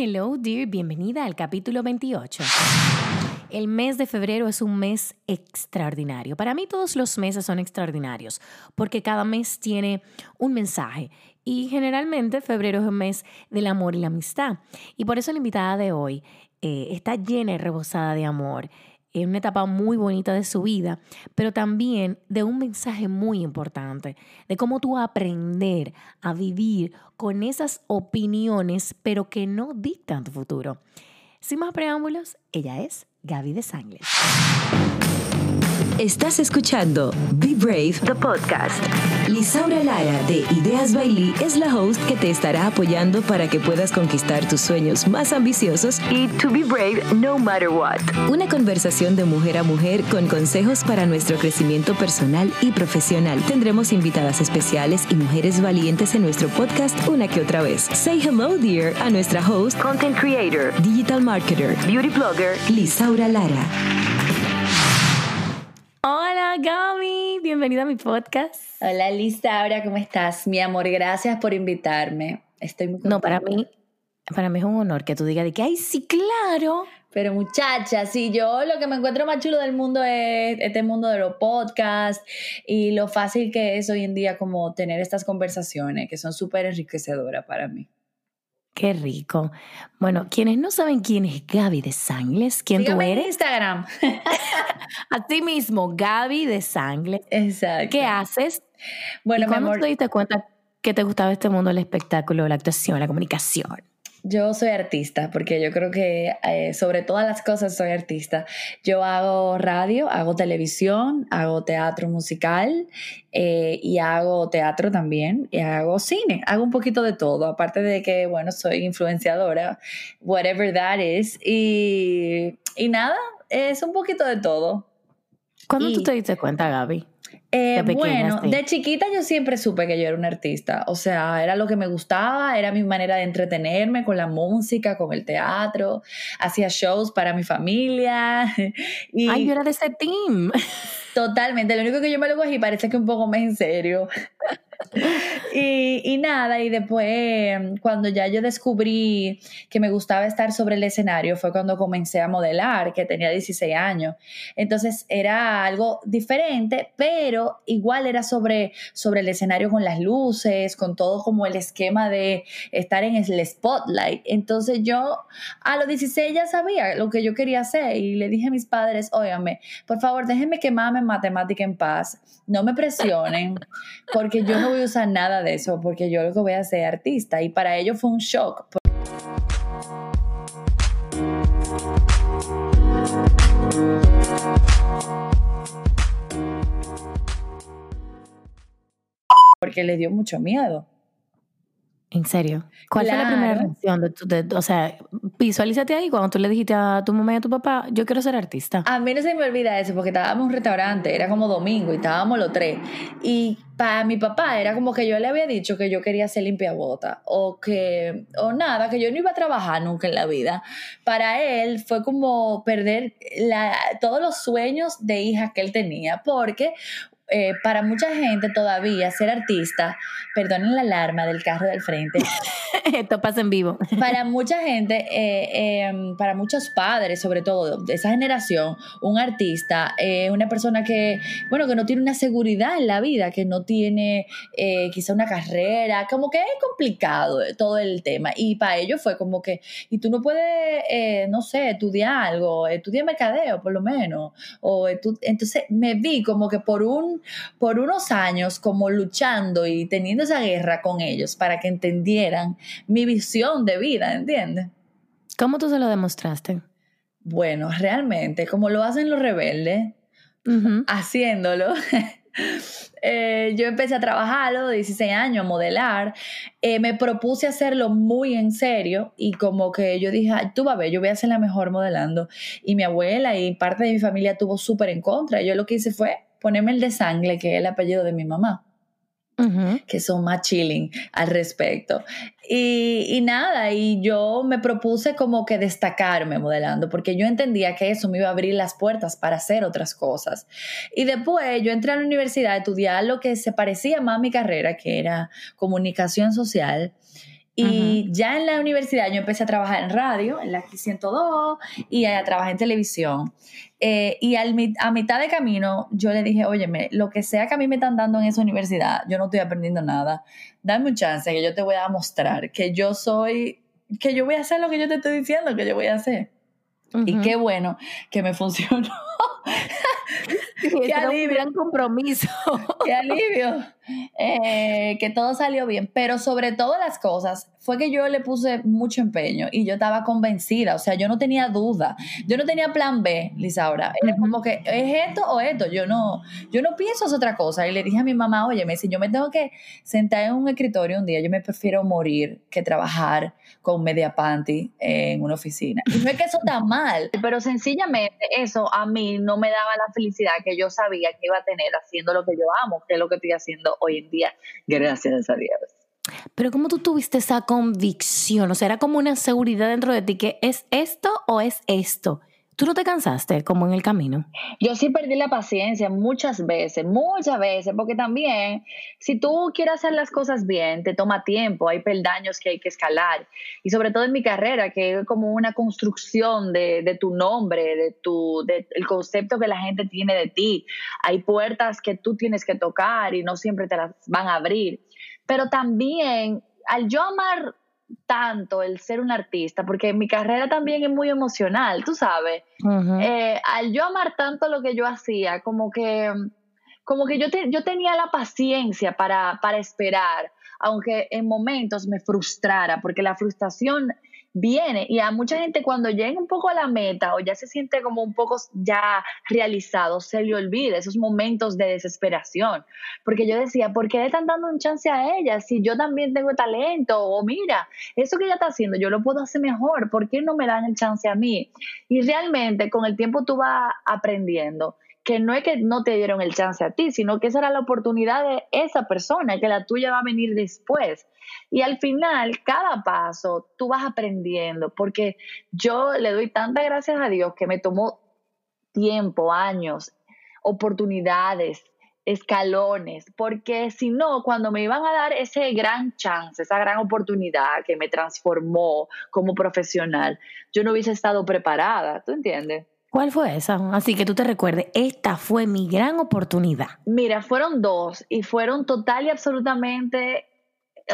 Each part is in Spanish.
Hello, dear, bienvenida al capítulo 28. El mes de febrero es un mes extraordinario. Para mí todos los meses son extraordinarios porque cada mes tiene un mensaje y generalmente febrero es un mes del amor y la amistad. Y por eso la invitada de hoy eh, está llena y rebosada de amor en una etapa muy bonita de su vida, pero también de un mensaje muy importante, de cómo tú aprender a vivir con esas opiniones, pero que no dictan tu futuro. Sin más preámbulos, ella es Gaby de Sangles. Estás escuchando Be Brave, the podcast. Lisaura Lara de Ideas Bailey es la host que te estará apoyando para que puedas conquistar tus sueños más ambiciosos y to be brave no matter what. Una conversación de mujer a mujer con consejos para nuestro crecimiento personal y profesional. Tendremos invitadas especiales y mujeres valientes en nuestro podcast una que otra vez. Say hello, dear, a nuestra host, content creator, digital marketer, beauty blogger, Lisaura Lara. Hola Gaby, bienvenida a mi podcast. Hola Lisaura, ¿cómo estás? Mi amor, gracias por invitarme. Estoy muy No, para mí, para mí es un honor que tú digas de que, ay, sí, claro. Pero muchacha, sí, yo lo que me encuentro más chulo del mundo es este mundo de los podcasts y lo fácil que es hoy en día como tener estas conversaciones que son súper enriquecedoras para mí. Qué rico. Bueno, quienes no saben quién es Gaby de Sangles, quién tú Sígueme en eres, Instagram. a ti mismo, Gaby de Sangles. Exacto. ¿Qué haces? Bueno, ¿Y mi cuándo amor, te diste cuenta que te gustaba este mundo del espectáculo, la actuación, la comunicación? Yo soy artista, porque yo creo que eh, sobre todas las cosas soy artista. Yo hago radio, hago televisión, hago teatro musical eh, y hago teatro también y hago cine. Hago un poquito de todo, aparte de que, bueno, soy influenciadora, whatever that is. Y, y nada, es un poquito de todo. ¿Cuándo Y- tú te diste cuenta, Gaby? Eh, De bueno, sí. de chiquita yo siempre supe que yo era una artista. O sea, era lo que me gustaba, era mi manera de entretenerme con la música, con el teatro. Hacía shows para mi familia. Y Ay, yo era de ese team. totalmente. Lo único que yo me lo cogí parece que un poco más en serio. y, y nada, y después, cuando ya yo descubrí que me gustaba estar sobre el escenario, fue cuando comencé a modelar, que tenía 16 años. Entonces era algo diferente, pero igual era sobre, sobre el escenario con las luces, con todo como el esquema de estar en el spotlight. Entonces yo a los 16 ya sabía lo que yo quería hacer y le dije a mis padres, óigame, por favor, déjenme quemarme en matemática en paz, no me presionen, porque yo no voy a usar nada de eso, porque yo lo que voy a hacer es artista. Y para ellos fue un shock. Porque les dio mucho miedo. En serio. ¿Cuál fue la Claro. primera reacción de tu, de- o sea, visualízate ahí cuando tú le dijiste a tu mamá y a tu papá, yo quiero ser artista. A mí no se me olvida eso porque estábamos en un restaurante, era como domingo y estábamos los tres. Y para mi papá era como que yo le había dicho que yo quería ser limpiabota o que, o nada, que yo no iba a trabajar nunca en la vida. Para él fue como perder la- todos los sueños de hija que él tenía porque eh, para mucha gente todavía ser artista, perdonen la alarma del carro del frente, Esto pasa en vivo. para mucha gente, eh, eh, para muchos padres, sobre todo de esa generación, un artista es una persona que, bueno, que no tiene una seguridad en la vida, que no tiene eh, quizá una carrera, como que es complicado eh, todo el tema. Y para ellos fue como que, y tú no puedes, eh, no sé, estudiar algo, estudiar mercadeo por lo menos. O entonces me vi como que por un por unos años como luchando y teniendo esa guerra con ellos para que entendieran mi visión de vida, ¿entiendes? ¿Cómo tú se lo demostraste? Bueno, realmente, como lo hacen los rebeldes, haciéndolo, eh, yo empecé a trabajar a los 16 años, a modelar, eh, me propuse hacerlo muy en serio y como que yo dije, "Ay, tú vas a ver, yo voy a ser la mejor modelando. Y mi abuela y parte de mi familia tuvo súper en contra. Yo lo que hice fue ponerme el de sangre, que es el apellido de mi mamá. Que son más chilling al respecto. Y, y nada, y yo me propuse como que destacarme modelando, porque yo entendía que eso me iba a abrir las puertas para hacer otras cosas. Y después yo entré a la universidad a estudiar lo que se parecía más a mi carrera, que era comunicación social. Y ya en la universidad yo empecé a trabajar en radio, en la X102, y a trabajar en televisión. Eh, y al, a mitad de camino yo le dije, óyeme, lo que sea que a mí me están dando en esa universidad, yo no estoy aprendiendo nada. Dame un chance que yo te voy a mostrar que yo soy, que yo voy a hacer lo que yo te estoy diciendo que yo voy a hacer. Y qué bueno que me funcionó. qué alivio. Un gran compromiso. qué alivio. Eh, que todo salió bien. Pero sobre todas las cosas, fue que yo le puse mucho empeño y yo estaba convencida. O sea, yo no tenía duda. Yo no tenía plan B, Lisaura. Era como que, ¿es esto o esto? Yo no, yo no pienso es otra cosa. Y le dije a mi mamá, oye, me si yo me tengo que sentar en un escritorio un día, yo me prefiero morir que trabajar con media panty en una oficina. Y no es que eso está mal. Pero sencillamente eso a mí no me daba la felicidad que yo sabía que iba a tener haciendo lo que yo amo, que es lo que estoy haciendo hoy en día, gracias a Dios. Pero ¿cómo tú tuviste esa convicción? O sea, era como una seguridad dentro de ti que es esto o es esto. ¿Tú no te cansaste como en el camino? Yo sí perdí la paciencia muchas veces, muchas veces, porque también si tú quieres hacer las cosas bien, te toma tiempo, hay peldaños que hay que escalar. Y sobre todo en mi carrera, que es como una construcción de, tu nombre, de tu, del concepto que la gente tiene de ti. Hay puertas que tú tienes que tocar y no siempre te las van a abrir. Pero también al yo amar tanto el ser un artista, porque mi carrera también es muy emocional, tú sabes. Eh, al yo amar tanto lo que yo hacía, como que, como que yo, yo tenía la paciencia para, para esperar, aunque en momentos me frustrara, porque la frustración viene y a mucha gente cuando llega un poco a la meta o ya se siente como un poco ya realizado, se le olvida esos momentos de desesperación, porque yo decía, ¿por qué le están dando un chance a ella si yo también tengo talento? O mira, eso que ella está haciendo, yo lo puedo hacer mejor, ¿por qué no me dan el chance a mí? Y realmente con el tiempo tú vas aprendiendo que no es que no te dieron el chance a ti, sino que esa era la oportunidad de esa persona, que la tuya va a venir después. Y al final, cada paso, tú vas aprendiendo, porque yo le doy tantas gracias a Dios que me tomó tiempo, años, oportunidades, escalones, porque si no, cuando me iban a dar ese gran chance, esa gran oportunidad que me transformó como profesional, yo no hubiese estado preparada, ¿tú entiendes? ¿Cuál fue esa? Así que tú te recuerdes, esta fue mi gran oportunidad. Mira, fueron dos y fueron total y absolutamente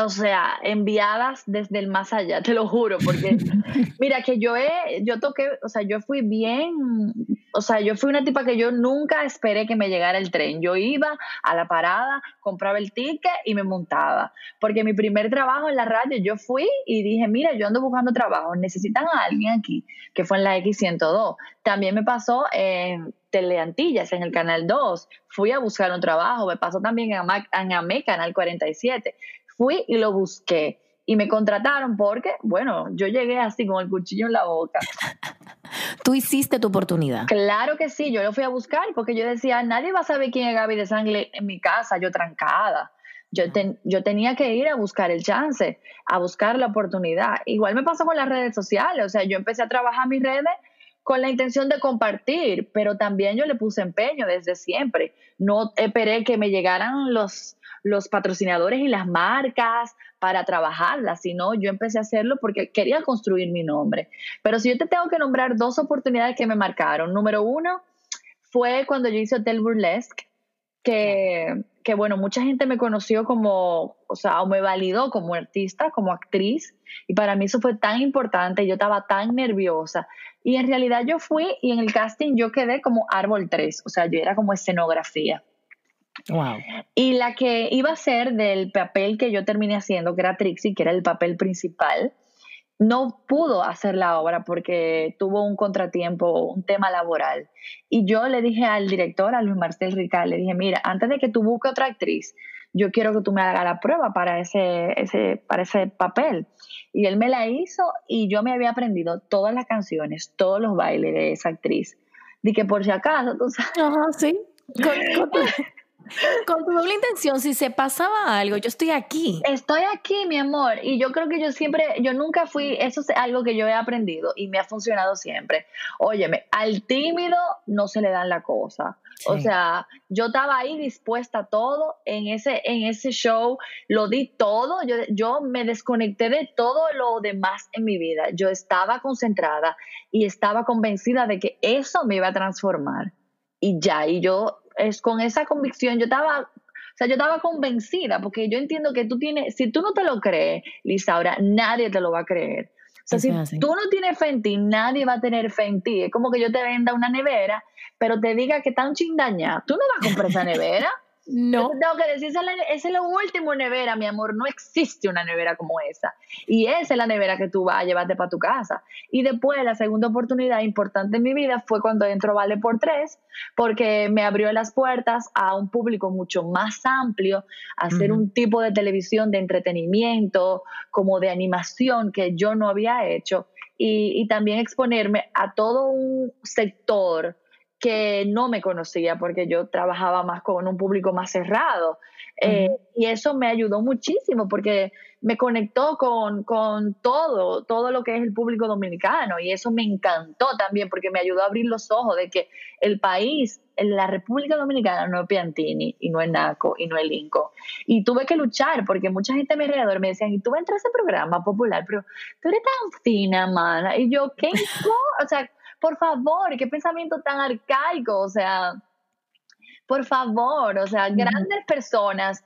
o sea, enviadas desde el más allá, te lo juro, porque mira que yo he, yo toqué, o sea, yo fui bien, o sea, yo fui una tipa que yo nunca esperé que me llegara el tren. Yo iba a la parada, compraba el ticket y me montaba, porque mi primer trabajo en la radio, yo fui y dije, mira, yo ando buscando trabajo, necesitan a alguien aquí, que fue en la X102. También me pasó en Teleantillas, en el Canal 2, fui a buscar un trabajo, me pasó también en AME, Canal 47 fui y lo busqué. Y me contrataron porque, bueno, yo llegué así con el cuchillo en la boca. Tú hiciste tu oportunidad. Claro que sí, yo lo fui a buscar porque yo decía, nadie va a saber quién es Gaby de Sangre en mi casa, yo trancada. Yo, yo tenía que ir a buscar el chance, a buscar la oportunidad. Igual me pasó con las redes sociales, o sea, yo empecé a trabajar mis redes con la intención de compartir, pero también yo le puse empeño desde siempre. No esperé que me llegaran los, los patrocinadores y las marcas para trabajarlas, sino yo empecé a hacerlo porque quería construir mi nombre. Pero si yo te tengo que nombrar dos oportunidades que me marcaron, número uno fue cuando yo hice Hotel Burlesque, que, que bueno, mucha gente me conoció como, o sea, o me validó como artista, como actriz, y para mí eso fue tan importante, yo estaba tan nerviosa, y en realidad yo fui y en el casting yo quedé como árbol 3, o sea, yo era como escenografía. Wow. Y la que iba a ser del papel que yo terminé haciendo, que era Trixie, que era el papel principal, no pudo hacer la obra porque tuvo un contratiempo, un tema laboral. Y yo le dije al director, a Luis Marcel Rical, le dije, mira, antes de que tú busques otra actriz, yo quiero que tú me hagas la prueba para ese, ese, para ese papel. Y él me la hizo y yo me había aprendido todas las canciones, todos los bailes de esa actriz. Dije, por si acaso, tú sabes. Ajá, sí. Con tu doble intención, si se pasaba algo, yo estoy aquí. Estoy aquí, mi amor. Y yo creo que yo siempre, yo nunca fui, eso es algo que yo he aprendido y me ha funcionado siempre. Óyeme, al tímido no se le dan la cosa. O sea, yo estaba ahí dispuesta a todo en ese, en ese show, lo di todo, yo, yo me desconecté de todo lo demás en mi vida. Yo estaba concentrada y estaba convencida de que eso me iba a transformar. Y ya, y yo es con esa convicción, yo estaba, o sea, yo estaba convencida, porque yo entiendo que tú tienes, si tú no te lo crees, Lisaura, nadie te lo va a creer. O sea, si tú no tienes fe en ti, nadie va a tener fe en ti. Es como que yo te venda una nevera, pero te diga que está un chindaña. Tú no vas a comprar esa nevera. No. Tengo que decir, esa es, la, última nevera, mi amor. No existe una nevera como esa. Y esa es la nevera que tú vas a llevarte para tu casa. Y después, la segunda oportunidad importante en mi vida fue cuando entro Vale por Tres, porque me abrió las puertas a un público mucho más amplio, a hacer un tipo de televisión de entretenimiento, como de animación que yo no había hecho. Y, y también exponerme a todo un sector que no me conocía porque yo trabajaba más con un público más cerrado. Eh, y eso me ayudó muchísimo porque me conectó con, con, todo, todo lo que es el público dominicano. Y eso me encantó también porque me ayudó a abrir los ojos de que el país, la República Dominicana no es Piantini y no es Naco y no es Linco. Y tuve que luchar porque mucha gente a mi alrededor me decían, y tú entras a ese programa popular, pero tú eres tan fina, mana. Y yo, ¿qué? o sea, por favor, qué pensamiento tan arcaico, o sea, por favor, o sea, grandes personas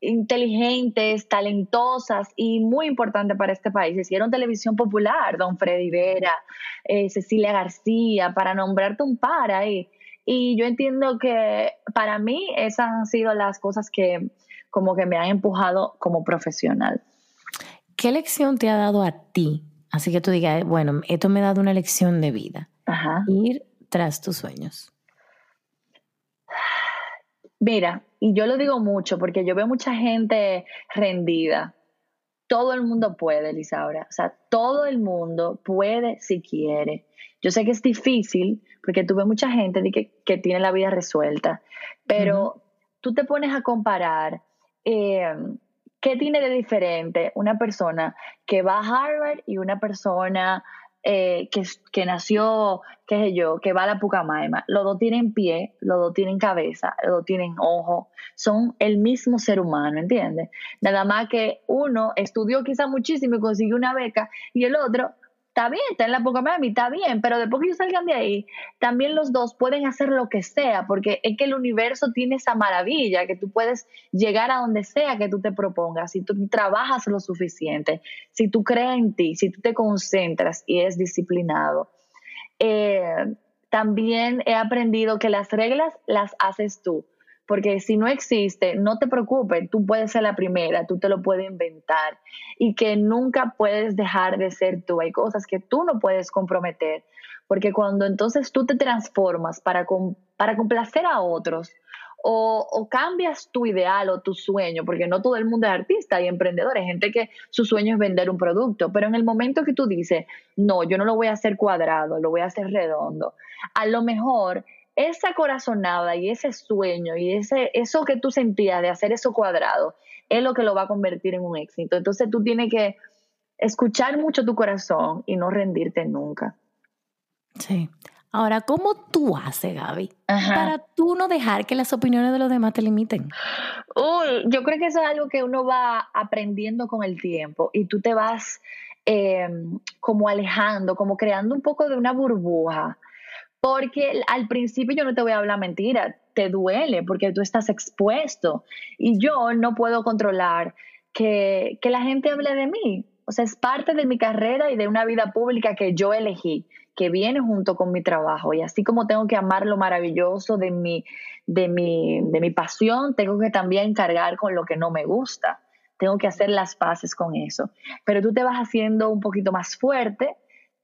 inteligentes, talentosas y muy importantes para este país. Hicieron televisión popular, don Freddy Vera, eh, Cecilia García, para nombrarte un par ahí. Y yo entiendo que para mí esas han sido las cosas que como que me han empujado como profesional. ¿Qué lección te ha dado a ti? Así que tú digas, bueno, esto me ha dado una lección de vida. Ir tras tus sueños. Mira, y yo lo digo mucho porque yo veo mucha gente rendida. Todo el mundo puede, Lisaura. O sea, todo el mundo puede si quiere. Yo sé que es difícil porque tuve mucha gente que, que tiene la vida resuelta, pero tú te pones a comparar eh, qué tiene de diferente una persona que va a Harvard y una persona eh, que, que, nació, qué sé yo, que va a la Pucamaima, los dos tienen pie, los dos tienen cabeza, los dos tienen ojo, son el mismo ser humano, ¿entiendes? Nada más que uno estudió quizá muchísimo y consiguió una beca y el otro está bien, está en la poca mami, está bien, pero después que ellos salgan de ahí, también los dos pueden hacer lo que sea, porque es que el universo tiene esa maravilla, que tú puedes llegar a donde sea que tú te propongas, si tú trabajas lo suficiente, si tú crees en ti, si tú te concentras y eres disciplinado. Eh, también he aprendido que las reglas las haces tú porque si no existe, no te preocupes, tú puedes ser la primera, tú te lo puedes inventar y que nunca puedes dejar de ser tú. Hay cosas que tú no puedes comprometer, porque cuando entonces tú te transformas para, para complacer a otros, o, cambias tu ideal o tu sueño, porque no todo el mundo es artista y emprendedor, hay gente que su sueño es vender un producto, pero en el momento que tú dices, no, yo no lo voy a hacer cuadrado, lo voy a hacer redondo, a lo mejor esa corazonada y ese sueño y ese, eso que tú sentías de hacer eso cuadrado es lo que lo va a convertir en un éxito. Entonces tú tienes que escuchar mucho tu corazón y no rendirte nunca. Sí. Ahora, ¿cómo tú haces, Gaby, para tú no dejar que las opiniones de los demás te limiten? Uy, yo creo que eso es algo que uno va aprendiendo con el tiempo y tú te vas eh, como alejando, como creando un poco de una burbuja porque al principio yo no te voy a hablar mentira, te duele porque tú estás expuesto y yo no puedo controlar que, que la gente hable de mí. O sea, es parte de mi carrera y de una vida pública que yo elegí, que viene junto con mi trabajo. Y así como tengo que amar lo maravilloso de mi, de mi, de mi pasión, tengo que también cargar con lo que no me gusta. Tengo que hacer las paces con eso. Pero tú te vas haciendo un poquito más fuerte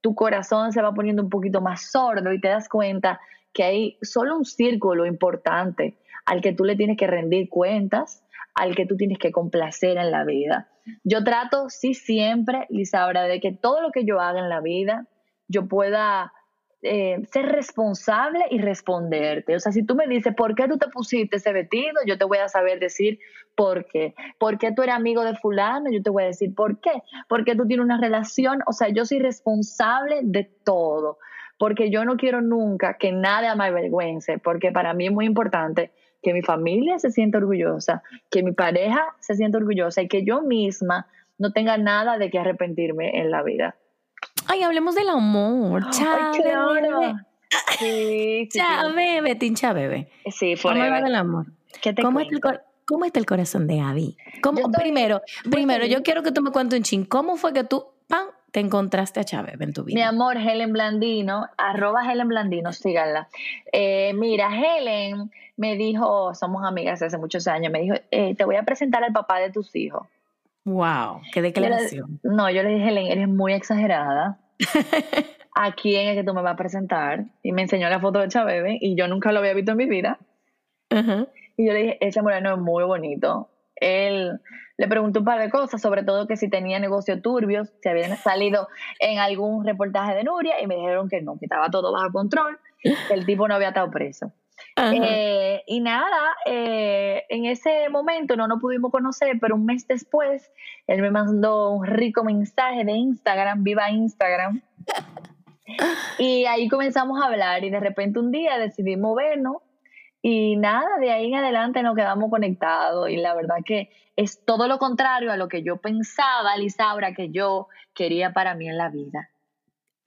tu corazón se va poniendo un poquito más sordo y te das cuenta que hay solo un círculo importante al que tú le tienes que rendir cuentas, al que tú tienes que complacer en la vida. Yo trato, sí, siempre, Lisaura, de que todo lo que yo haga en la vida, yo pueda eh, ser responsable y responderte. O sea, si tú me dices, ¿por qué tú te pusiste ese vestido? Yo te voy a saber decir por qué. ¿Por qué tú eres amigo de fulano? Yo te voy a decir por qué. Porque tú tienes una relación. O sea, yo soy responsable de todo. Porque yo no quiero nunca que nada me avergüence. Porque para mí es muy importante que mi familia se sienta orgullosa, que mi pareja se sienta orgullosa y que yo misma no tenga nada de que arrepentirme en la vida. Ay, hablemos del amor. Chao, claro. Sí, sí, Chao, bebé, tincha bebé. Sí, forever. del amor. ¿Qué te ¿Cómo está, el, cómo está el corazón de Abby? ¿Cómo- estoy primero, primero, feliz. yo quiero que tú me cuentes un chin. ¿Cómo fue que tú, pam, te encontraste a Chávez en tu vida? Mi amor, Helen Blandino, arroba Helen Blandino, síganla. Eh, mira, Helen me dijo, somos amigas hace muchos años, me dijo, eh, te voy a presentar al papá de tus hijos. Wow, qué le- declaración. no, yo le dije, Helen, eres muy exagerada. ¿A quién es que tú me vas a presentar? Y me enseñó la foto de Chabebe y yo nunca lo había visto en mi vida. Y yo le dije, ese moreno es muy bonito. Él le preguntó un par de cosas, sobre todo que si tenía negocios turbios, si habían salido en algún reportaje de Nuria, y me dijeron que no, que estaba todo bajo control, que el tipo no había estado preso. Eh, y nada, eh, en ese momento no nos pudimos conocer, pero un mes después, él me mandó un rico mensaje de Instagram, viva Instagram. Y ahí comenzamos a hablar y de repente un día decidimos vernos y nada, de ahí en adelante nos quedamos conectados y la verdad que es todo lo contrario a lo que yo pensaba, Lisaura, que yo quería para mí en la vida.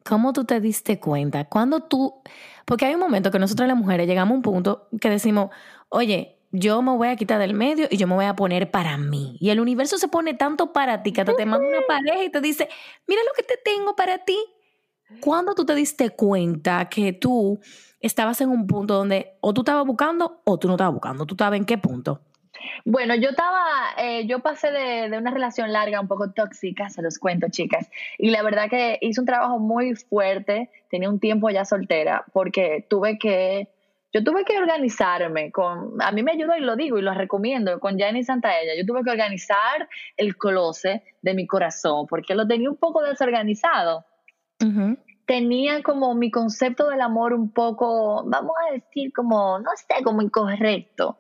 ¿Cómo tú te diste cuenta? Cuando tú, porque hay un momento que nosotros las mujeres llegamos a un punto que decimos, oye, yo me voy a quitar del medio y yo me voy a poner para mí. Y el universo se pone tanto para ti que hasta te manda una pareja y te dice, mira lo que te tengo para ti. ¿Cuándo tú te diste cuenta que tú estabas en un punto donde o tú estabas buscando o tú no estabas buscando? ¿Tú estabas en qué punto? Bueno, yo estaba, eh, yo pasé de, de una relación larga, un poco tóxica, se los cuento, chicas. Y la verdad que hice un trabajo muy fuerte, tenía un tiempo ya soltera, porque tuve que, yo tuve que organizarme con, a mí me ayudó y lo digo y lo recomiendo, con Jenny Santaella, yo tuve que organizar el closet de mi corazón, porque lo tenía un poco desorganizado Ujú. Tenía como mi concepto del amor un poco, vamos a decir, como, no sé, como incorrecto.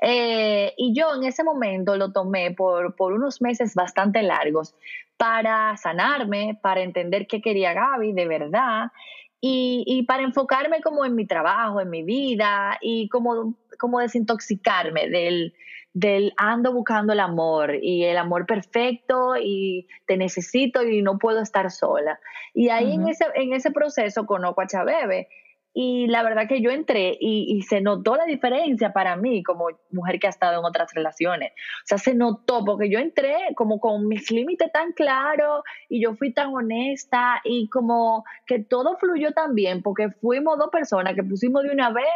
Eh, y yo en ese momento lo tomé por, por unos meses bastante largos para sanarme, para entender qué quería Gaby de verdad y, y para enfocarme como en mi trabajo, en mi vida y como, como desintoxicarme del, del ando buscando el amor y el amor perfecto y te necesito y no puedo estar sola. Y ahí en, ese, en ese proceso conozco a Chabebe. Y la verdad que yo entré y, y se notó la diferencia para mí como mujer que ha estado en otras relaciones. O sea, se notó porque yo entré como con mis límites tan claros y yo fui tan honesta y como que todo fluyó tan bien porque fuimos dos personas que pusimos de una vez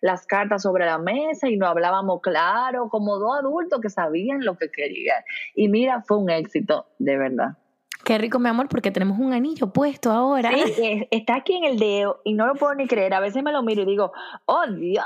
las cartas sobre la mesa y nos hablábamos claro, como dos adultos que sabían lo que querían. Y mira, fue un éxito, de verdad. Qué rico, mi amor, porque tenemos un anillo puesto ahora. Sí, está aquí en el dedo y no lo puedo ni creer. A veces me lo miro y digo, oh Dios.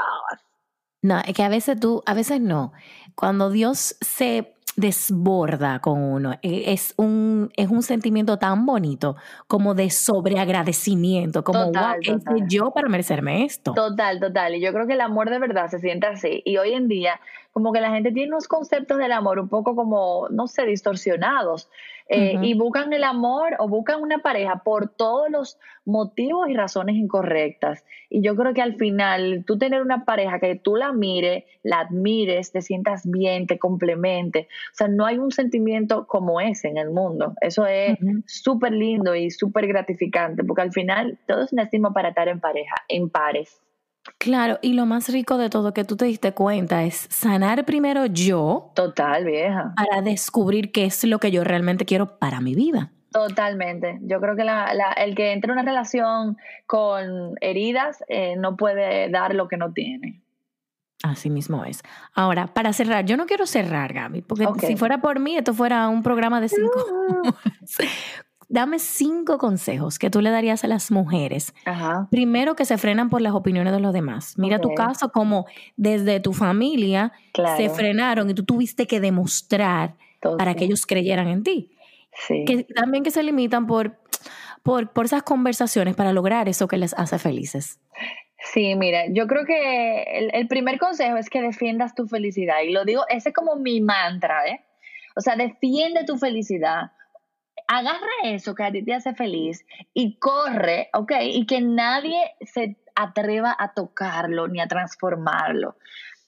No, es que a veces tú, a veces no. Cuando Dios se desborda con uno, e- es un, es un sentimiento tan bonito como de sobreagradecimiento, como, Total, wow, ¿qué hice total. yo para merecerme esto? Total, total. Y yo creo que el amor de verdad se siente así. Y hoy en día, como que la gente tiene unos conceptos del amor un poco como, no sé, distorsionados. Eh. Y buscan el amor o buscan una pareja por todos los motivos y razones incorrectas. Y yo creo que al final, tú tener una pareja que tú la mires, la admires, te sientas bien, te complemente. O sea, no hay un sentimiento como ese en el mundo. Eso es Ujú. súper lindo y súper gratificante, porque al final todos nacimos para estar en pareja, en pares. Claro, y lo más rico de todo que tú te diste cuenta es sanar primero yo Total, vieja. para descubrir qué es lo que yo realmente quiero para mi vida. Totalmente. Yo creo que la- la- el que entra en una relación con heridas eh, no puede dar lo que no tiene. Así mismo es. Ahora, para cerrar, yo no quiero cerrar, Gaby, porque si fuera por mí, esto fuera un programa de cinco. Dame cinco consejos que tú le darías a las mujeres. Ajá. Primero, que se frenan por las opiniones de los demás. Mira tu caso como desde tu familia Claro. se frenaron y tú tuviste que demostrar para que ellos creyeran en ti. Sí. Que también que se limitan por, por, por esas conversaciones para lograr eso que les hace felices. Sí, mira, yo creo que el, el, primer consejo es que defiendas tu felicidad. Y lo digo, ese es como mi mantra, ¿eh? O sea, defiende tu felicidad. Agarra eso que a ti te hace feliz y corre, ¿ok? Y que nadie se atreva a tocarlo ni a transformarlo.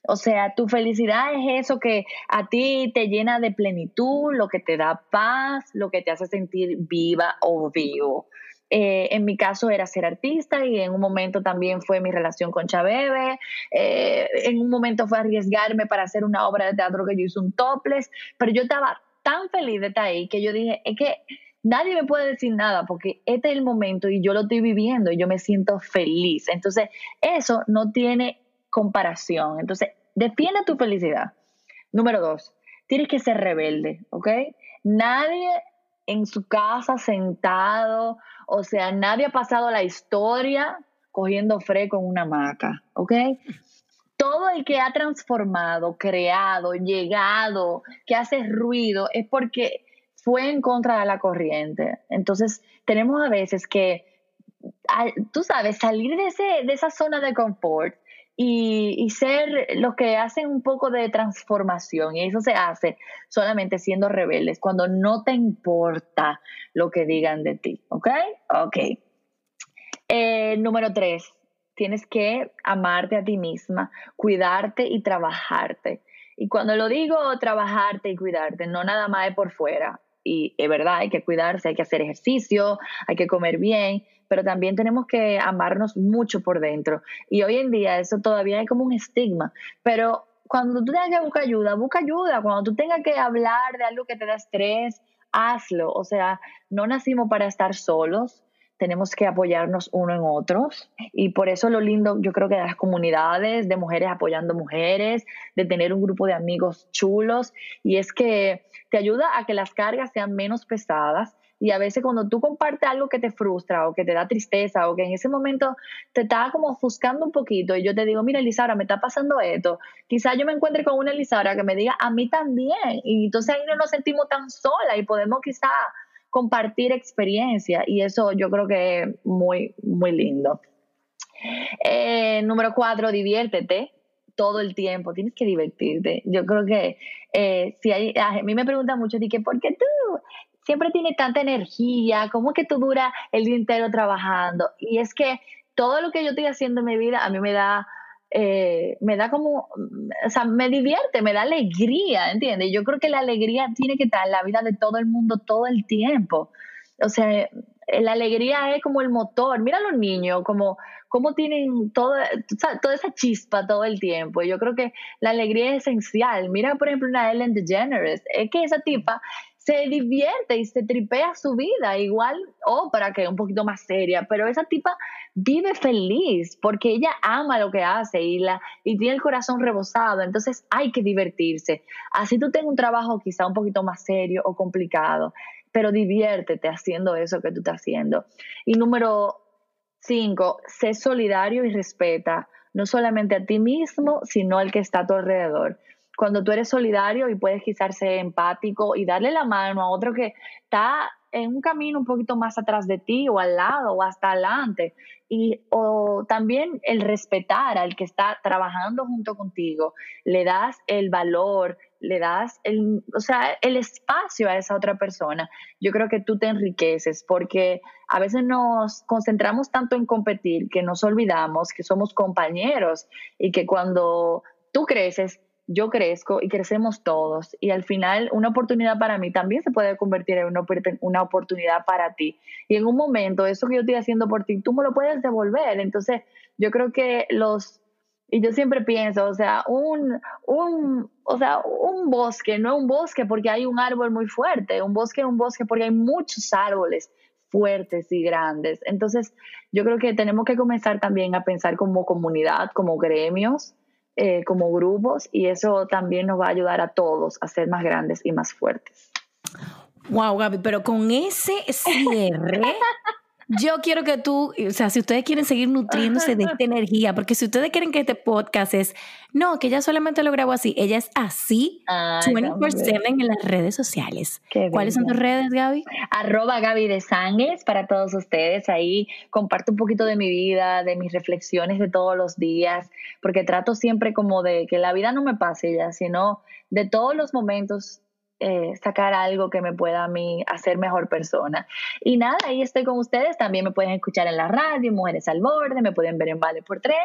O sea, tu felicidad es eso que a ti te llena de plenitud, lo que te da paz, lo que te hace sentir viva o vivo. Eh, en mi caso era ser artista y en un momento también fue mi relación con Chabebe. Eh, en un momento fue arriesgarme para hacer una obra de teatro que yo hice un topless, pero yo estaba tan feliz de estar ahí que yo dije, es que nadie me puede decir nada porque este es el momento y yo lo estoy viviendo y yo me siento feliz. Entonces, eso no tiene comparación. Entonces, defiende tu felicidad. Número dos, tienes que ser rebelde, ¿ok? Nadie en su casa sentado, o sea, nadie ha pasado la historia cogiendo fre con una maca, ¿ok? Todo el que ha transformado, creado, llegado, que hace ruido, es porque fue en contra de la corriente. Entonces, tenemos a veces que, tú sabes, salir de, ese, de esa zona de confort y, ser los que hacen un poco de transformación. Y eso se hace solamente siendo rebeldes, cuando no te importa lo que digan de ti. ¿Ok? Ok. Eh, número tres, tienes que amarte a ti misma, cuidarte y trabajarte. Y cuando lo digo trabajarte y cuidarte, no nada más es por fuera. Y es verdad, hay que cuidarse, hay que hacer ejercicio, hay que comer bien, pero también tenemos que amarnos mucho por dentro. Y hoy en día eso todavía hay como un estigma, pero cuando tú tengas que buscar ayuda, busca ayuda. Cuando tú tengas que hablar de algo que te da estrés, hazlo. O sea, no nacimos para estar solos, tenemos que apoyarnos uno en otros. Y por eso lo lindo, yo creo que de las comunidades, de mujeres apoyando mujeres, de tener un grupo de amigos chulos, y es que te ayuda a que las cargas sean menos pesadas y a veces cuando tú compartes algo que te frustra o que te da tristeza o que en ese momento te está como ofuscando un poquito y yo te digo, mira Elisara, me está pasando esto, quizás yo me encuentre con una Elisara que me diga, a mí también. Y entonces ahí no nos sentimos tan sola y podemos quizá compartir experiencia y eso yo creo que es muy, muy lindo. Eh, número cuatro, diviértete todo el tiempo, tienes que divertirte. Yo creo que eh, si hay, a mí me preguntan mucho, que ¿por qué tú siempre tiene tanta energía, cómo que tú dura el día entero trabajando. Y es que todo lo que yo estoy haciendo en mi vida a mí me da, eh, me da como, o sea, me divierte, me da alegría, ¿entiendes? Yo creo que la alegría tiene que estar en la vida de todo el mundo todo el tiempo. O sea, la alegría es como el motor. Mira a los niños, como, como tienen toda, toda esa chispa todo el tiempo. Yo creo que la alegría es esencial. Mira, por ejemplo, una Ellen DeGeneres. Es que esa tipa se divierte y se tripea su vida, igual para que un poquito más seria, pero esa tipa vive feliz porque ella ama lo que hace y, la, y tiene el corazón rebosado, entonces hay que divertirse. Así tú tengas un trabajo quizá un poquito más serio o complicado, pero diviértete haciendo eso que tú estás haciendo. Y número cinco, sé solidario y respeta no solamente a ti mismo, sino al que está a tu alrededor cuando tú eres solidario y puedes quizás ser empático y darle la mano a otro que está en un camino un poquito más atrás de ti o al lado o hasta adelante. Y o también el respetar al que está trabajando junto contigo, le das el valor, le das el, o sea, el espacio a esa otra persona. Yo creo que tú te enriqueces porque a veces nos concentramos tanto en competir que nos olvidamos que somos compañeros y que cuando tú creces, yo crezco y crecemos todos. Y al final, una oportunidad para mí también se puede convertir en una, oportunidad para ti. Y en un momento, eso que yo estoy haciendo por ti, tú me lo puedes devolver. Entonces, yo creo que los, y yo siempre pienso, o sea, un, un, o sea, un bosque, no un bosque porque hay un árbol muy fuerte, un bosque es un bosque porque hay muchos árboles fuertes y grandes. Entonces, yo creo que tenemos que comenzar también a pensar como comunidad, como gremios, eh, como grupos y eso también nos va a ayudar a todos a ser más grandes y más fuertes. Wow, Gaby, pero con ese cierre, yo quiero que tú, o sea, si ustedes quieren seguir nutriéndose de esta energía, porque si ustedes quieren que este podcast es, no, que ella solamente lo grabo así, ella es así 24/7 en las redes sociales. ¿Cuáles son tus redes, Gaby? Arroba Gaby de para todos ustedes. Ahí comparto un poquito de mi vida, de mis reflexiones de todos los días, porque trato siempre como de que la vida no me pase ya, sino de todos los momentos eh, sacar algo que me pueda a mí hacer mejor persona. Y nada, ahí estoy con ustedes. También me pueden escuchar en la radio, Mujeres al Borde, me pueden ver en Vale por Tres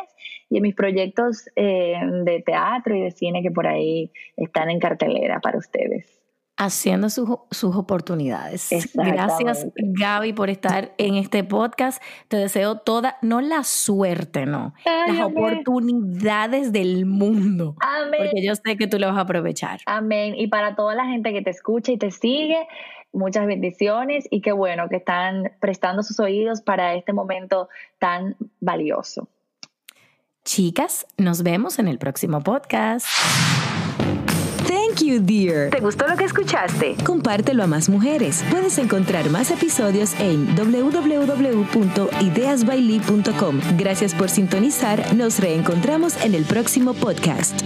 y en mis proyectos eh, de teatro y de cine que por ahí están en cartelera para ustedes haciendo sus, sus oportunidades. Gracias Gaby por estar en este podcast. Te deseo toda, no la suerte, no, las oportunidades del mundo. Amén. Porque yo sé que tú lo vas a aprovechar. Amén. Y para toda la gente que te escucha y te sigue, muchas bendiciones y qué bueno que están prestando sus oídos para este momento tan valioso. Chicas, nos vemos en el próximo podcast. Thank you, dear. ¿Te gustó lo que escuchaste? Compártelo a más mujeres. Puedes encontrar más episodios en www.ideasbailey.com. Gracias por sintonizar. Nos reencontramos en el próximo podcast.